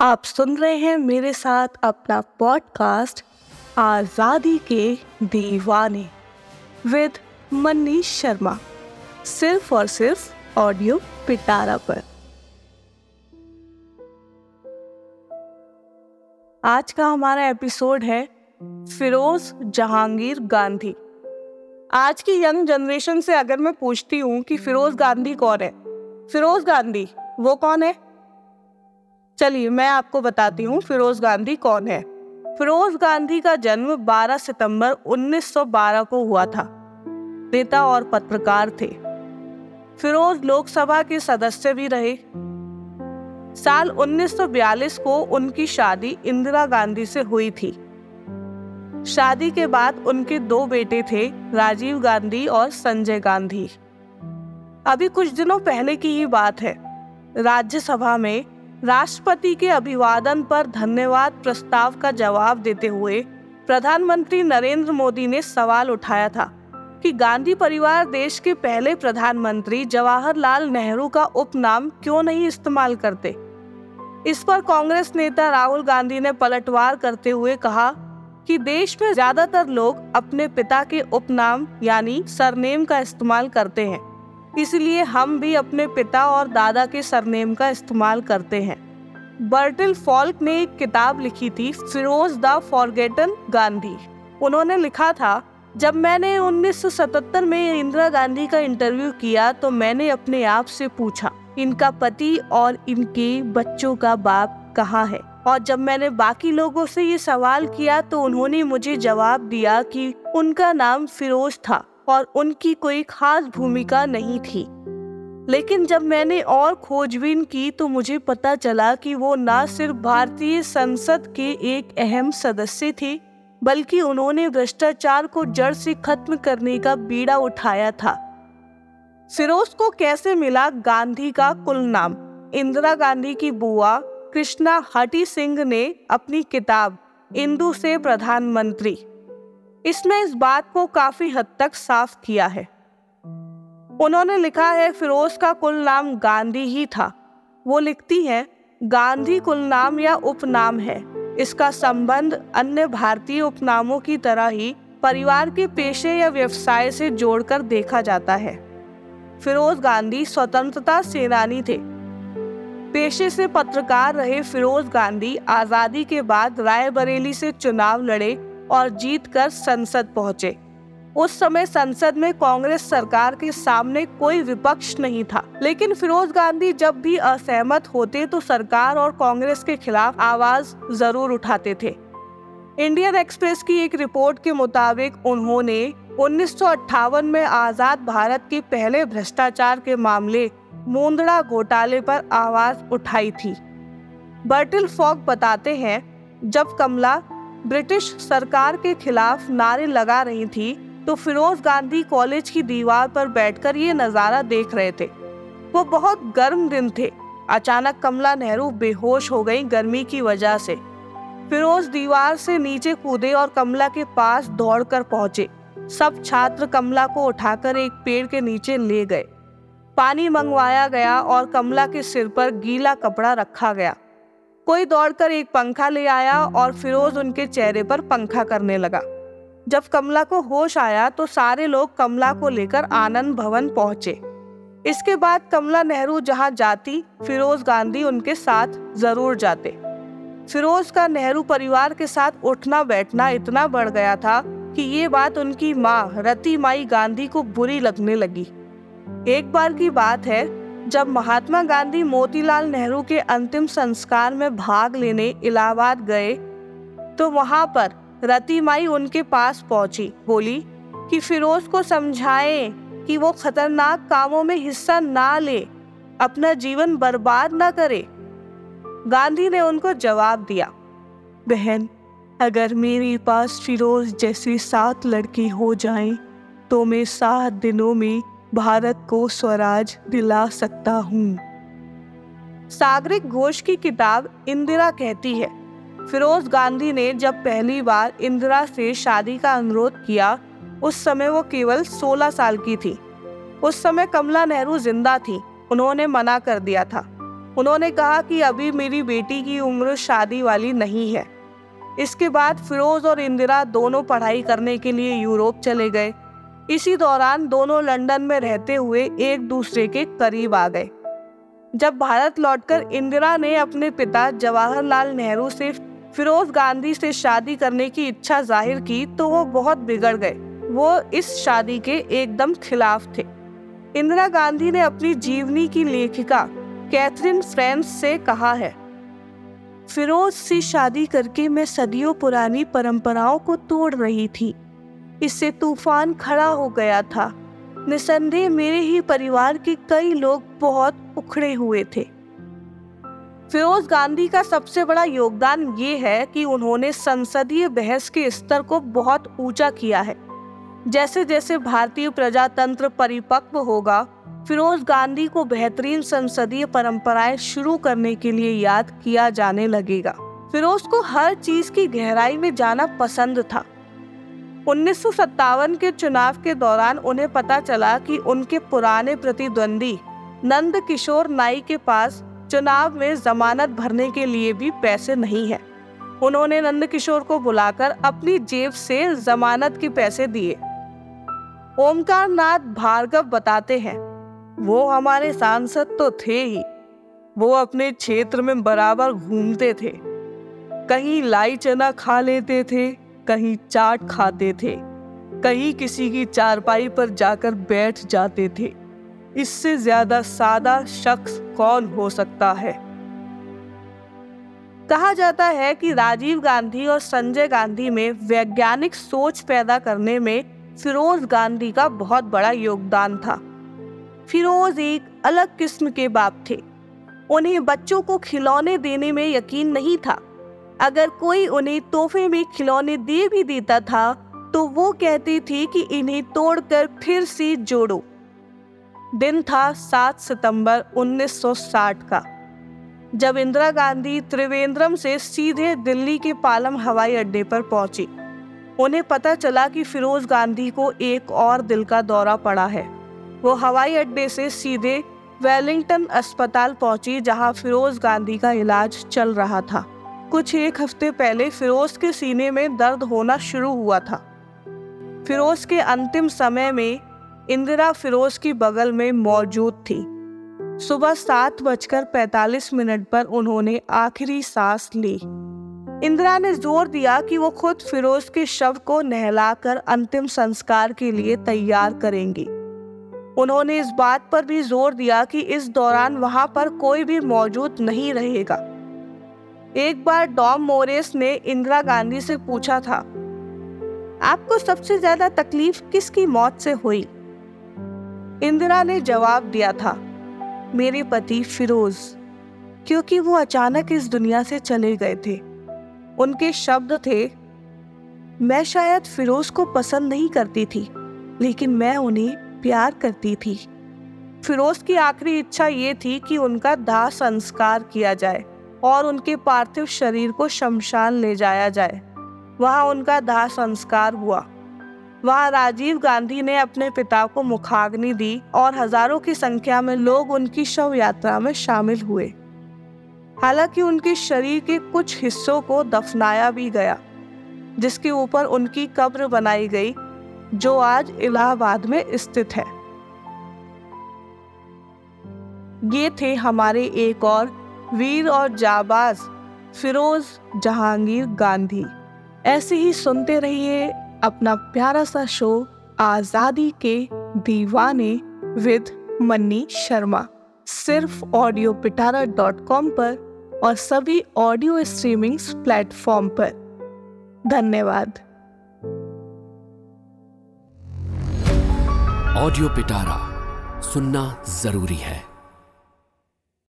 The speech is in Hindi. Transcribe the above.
आप सुन रहे हैं मेरे साथ अपना पॉडकास्ट आज़ादी के दीवाने विद मनीष शर्मा। सिर्फ़ और सिर्फ़ ऑडियो पिटारा पर। आज का हमारा एपिसोड है फिरोज जहांगीर गांधी। आज की यंग जनरेशन से अगर मैं पूछती हूँ कि फिरोज गांधी कौन है? फिरोज गांधी, वो कौन है? चलिए मैं आपको बताती हूँ फिरोज गांधी कौन है। फिरोज गांधी का जन्म 12 सितंबर 1912 को हुआ था। नेता और पत्रकार थे। फिरोज लोकसभा के सदस्य भी रहे। साल 1942 को उनकी शादी इंदिरा गांधी से हुई थी। शादी के बाद उनके दो बेटे थे राजीव गांधी और संजय गांधी। अभी कुछ दिनों पहले की ही बात है। राज्यसभा में राष्ट्रपति के अभिवादन पर धन्यवाद प्रस्ताव का जवाब देते हुए प्रधानमंत्री नरेंद्र मोदी ने सवाल उठाया था कि गांधी परिवार देश के पहले प्रधानमंत्री जवाहरलाल नेहरू का उपनाम क्यों नहीं इस्तेमाल करते? इस पर कांग्रेस नेता राहुल गांधी ने पलटवार करते हुए कहा कि देश में ज़्यादातर लोग अपने पिता के उपनाम यानी सरनेम का इस्तेमाल करते हैं। इसलिए हम भी अपने पिता और दादा के सरनेम का इस्तेमाल करते हैं। बर्टिल फॉल्क ने एक किताब लिखी थी, फिरोज द फॉरगेटन गांधी। उन्होंने लिखा था, जब मैंने 1977 में इंदिरा गांधी का इंटरव्यू किया तो मैंने अपने आप से पूछा, इनका पति और इनके बच्चों का बाप कहाँ है? और जब मैंने बाकी लोगों से ये सवाल किया तो उन्होंने मुझे जवाब दिया कि उनका नाम फिरोज था। और उनकी कोई खास भूमिका नहीं थी। लेकिन जब मैंने और खोजबीन की तो मुझे पता चला कि वो न सिर्फ़ भारतीय संसद के एक अहम सदस्य थे, बल्कि उन्होंने भ्रष्टाचार को जड़ से खत्म करने का बीड़ा उठाया था। फिरोज को कैसे मिला गांधी का कुल नाम? इंदिरा गांधी की बुआ कृष्णा हटी सिंह ने अपनी किताब, इंदु से प्रधानमंत्री। इसने इस बात को काफ़ी हद तक साफ़ किया है। उन्होंने लिखा है, फिरोज का कुल नाम गांधी ही था। वो लिखती हैं, गांधी कुल नाम या उपनाम है। इसका संबंध अन्य भारतीय उपनामों की तरह ही परिवार के पेशे या व्यवसाय से जोड़कर देखा जाता है। फिरोज गांधी स्वतंत्रता सेनानी थे। पेशे से पत्रकार रहे फिरोज गांधी आज़ादी के बाद रायबरेली से चुनाव लड़े और जीतकर संसद पहुँचे। उस समय संसद में कांग्रेस सरकार के सामने कोई विपक्ष नहीं था। लेकिन फिरोज गांधी जब भी असहमत होते तो सरकार और कांग्रेस के खिलाफ आवाज़ ज़रूर उठाते थे। इंडियन एक्सप्रेस की एक रिपोर्ट के मुताबिक उन्होंने उन्नीस सौ अट्ठावन में आज़ाद भारत के पहले भ्रष्टाचार के मामले मुंदड़ा घोटाले पर आवाज़ उठाई थी। बर्टिल फॉक बताते हैं, जब कमला ब्रिटिश सरकार के खिलाफ नारे लगा रही थी तो फिरोज गांधी कॉलेज की दीवार पर बैठकर ये नज़ारा देख रहे थे। वो बहुत गर्म दिन थे। अचानक कमला नेहरू बेहोश हो गई गर्मी की वजह से। फिरोज दीवार से नीचे कूदे और कमला के पास दौड़कर पहुँचे। सब छात्र कमला को उठाकर एक पेड़ के नीचे ले गए। पानी मंगवाया गया और कमला के सिर पर गीला कपड़ा रखा गया। कोई दौड़कर एक पंखा ले आया और फिरोज उनके चेहरे पर पंखा करने लगा। जब कमला को होश आया तो सारे लोग कमला को लेकर आनंद भवन पहुँचे। इसके बाद कमला नेहरू जहाँ जाती, फिरोज गांधी उनके साथ ज़रूर जाते। फिरोज का नेहरू परिवार के साथ उठना बैठना इतना बढ़ गया था कि ये बात उनकी माँ रति माई गांधी को बुरी लगने लगी। एक बार की बात है जब महात्मा गांधी मोतीलाल नेहरू के अंतिम संस्कार में भाग लेने इलाहाबाद गए तो वहाँ पर रतिमाई उनके पास पहुँची बोली कि फिरोज को समझाएँ कि वो खतरनाक कामों में हिस्सा ना ले अपना जीवन बर्बाद ना करे। गांधी ने उनको जवाब दिया बहन अगर मेरे पास फिरोज जैसे सात लड़के हो जाएँ, तो मैं सात दिनों में भारत को स्वराज दिला सकता हूँ। सागरिक घोष की किताब इंदिरा कहती है। फिरोज गांधी ने जब पहली बार इंदिरा से शादी का अनुरोध किया, उस समय वो केवल 16 साल की थी। उस समय कमला नेहरू ज़िंदा थी। उन्होंने मना कर दिया था। उन्होंने कहा कि अभी मेरी बेटी की उम्र शादी वाली नहीं है। इसके बाद फिरोज और इंदिरा दोनों पढ़ाई करने के लिए यूरोप चले गए। इसी दौरान दोनों लंदन में रहते हुए एक दूसरे के करीब आ गए। जब भारत लौटकर इंदिरा ने अपने पिता जवाहरलाल नेहरू से फिरोज गांधी से शादी करने की इच्छा ज़ाहिर की तो वो बहुत बिगड़ गए। वो इस शादी के एकदम खिलाफ थे। इंदिरा गांधी ने अपनी जीवनी की लेखिका कैथरीन फ्रेंस से कहा है, फिरोज से शादी करके मैं सदियों पुरानी परंपराओं को तोड़ रही थी। इससे तूफ़ान खड़ा हो गया था। निसंदेह मेरे ही परिवार के कई लोग बहुत उखड़े हुए थे। फिरोज गांधी का सबसे बड़ा योगदान ये है कि उन्होंने संसदीय बहस के स्तर को बहुत ऊँचा किया है। जैसे जैसे भारतीय प्रजातंत्र परिपक्व होगा, फिरोज गांधी को बेहतरीन संसदीय परंपराएँ शुरू करने के लिए याद किया जाने लगेगा। फिरोज को हर चीज़ की गहराई में जाना पसंद था। उन्नीस सौ सत्तावन के चुनाव के दौरान उन्हें पता चला कि उनके पुराने प्रतिद्वंदी नंद किशोर नाई के पास चुनाव में जमानत भरने के लिए भी पैसे नहीं है। उन्होंने नंद किशोर को बुलाकर अपनी जेब से जमानत के पैसे दिए। ओमकार नाथ भार्गव बताते हैं, वो हमारे सांसद तो थे ही। वो अपने क्षेत्र में बराबर घूमते थे। कहीं लाई चना खा लेते थे कहीं चाट खाते थे, कहीं किसी की चारपाई पर जाकर बैठ जाते थे। इससे ज़्यादा सादा शख्स कौन हो सकता है? कहा जाता है कि राजीव गांधी और संजय गांधी में वैज्ञानिक सोच पैदा करने में फिरोज गांधी का बहुत बड़ा योगदान था। फिरोज एक अलग किस्म के बाप थे। उन्हें बच्चों को खिलौने देने में यकीन नहीं था। अगर कोई उन्हें तोहफे में खिलौने दे भी देता था तो वो कहती थी कि इन्हें तोड़कर फिर से जोड़ो। दिन था 7 सितंबर 1960 का। जब इंदिरा गांधी त्रिवेंद्रम से सीधे दिल्ली के पालम हवाई अड्डे पर पहुँची, उन्हें पता चला कि फिरोज गांधी को एक और दिल का दौरा पड़ा है। वो हवाई अड्डे से सीधे वेलिंगटन अस्पताल पहुँची, जहाँ फिरोज गांधी का इलाज चल रहा था। कुछ एक हफ़्ते पहले फिरोज के सीने में दर्द होना शुरू हुआ था। फिरोज के अंतिम समय में इंदिरा फिरोज की बगल में मौजूद थी। सुबह सात बजकर पैतालीस मिनट पर उन्होंने आखिरी सांस ली। इंदिरा ने ज़ोर दिया कि वो खुद फिरोज के शव को नहलाकर अंतिम संस्कार के लिए तैयार करेंगी। उन्होंने इस बात पर भी ज़ोर दिया कि इस दौरान वहाँ पर कोई भी मौजूद नहीं रहेगा। एक बार डॉम मोरेस ने इंदिरा गांधी से पूछा था, आपको सबसे ज़्यादा तकलीफ़ किसकी मौत से हुई? इंदिरा ने जवाब दिया था, मेरे पति फिरोज, क्योंकि वो अचानक इस दुनिया से चले गए थे। उनके शब्द थे, मैं शायद फिरोज को पसंद नहीं करती थी, लेकिन मैं उन्हें प्यार करती थी फिरोज की आखिरी इच्छा ये थी कि उनका दाह संस्कार किया जाए। और उनके पार्थिव शरीर को शमशान ले जाया जाए। वहाँ उनका दाह संस्कार हुआ। वहाँ राजीव गांधी ने अपने पिता को मुखाग्नि दी और हज़ारों की संख्या में लोग उनकी शव यात्रा में शामिल हुए। हालाँकि उनके शरीर के कुछ हिस्सों को दफनाया भी गया, जिसके ऊपर उनकी कब्र बनाई गई, जो आज इलाहाबाद में स्थित है। ये थे हमारे एक और वीर और जाबाज, फिरोज जहांगीर गांधी। ऐसे ही सुनते रहिए अपना प्यारा सा शो, आज़ादी के दीवाने विद मन्नी शर्मा। सिर्फ़ ऑडियो पिटारा डॉट कॉम पर और सभी ऑडियो स्ट्रीमिंग प्लेटफॉर्म पर। धन्यवाद। ऑडियो पिटारा सुनना ज़रूरी है।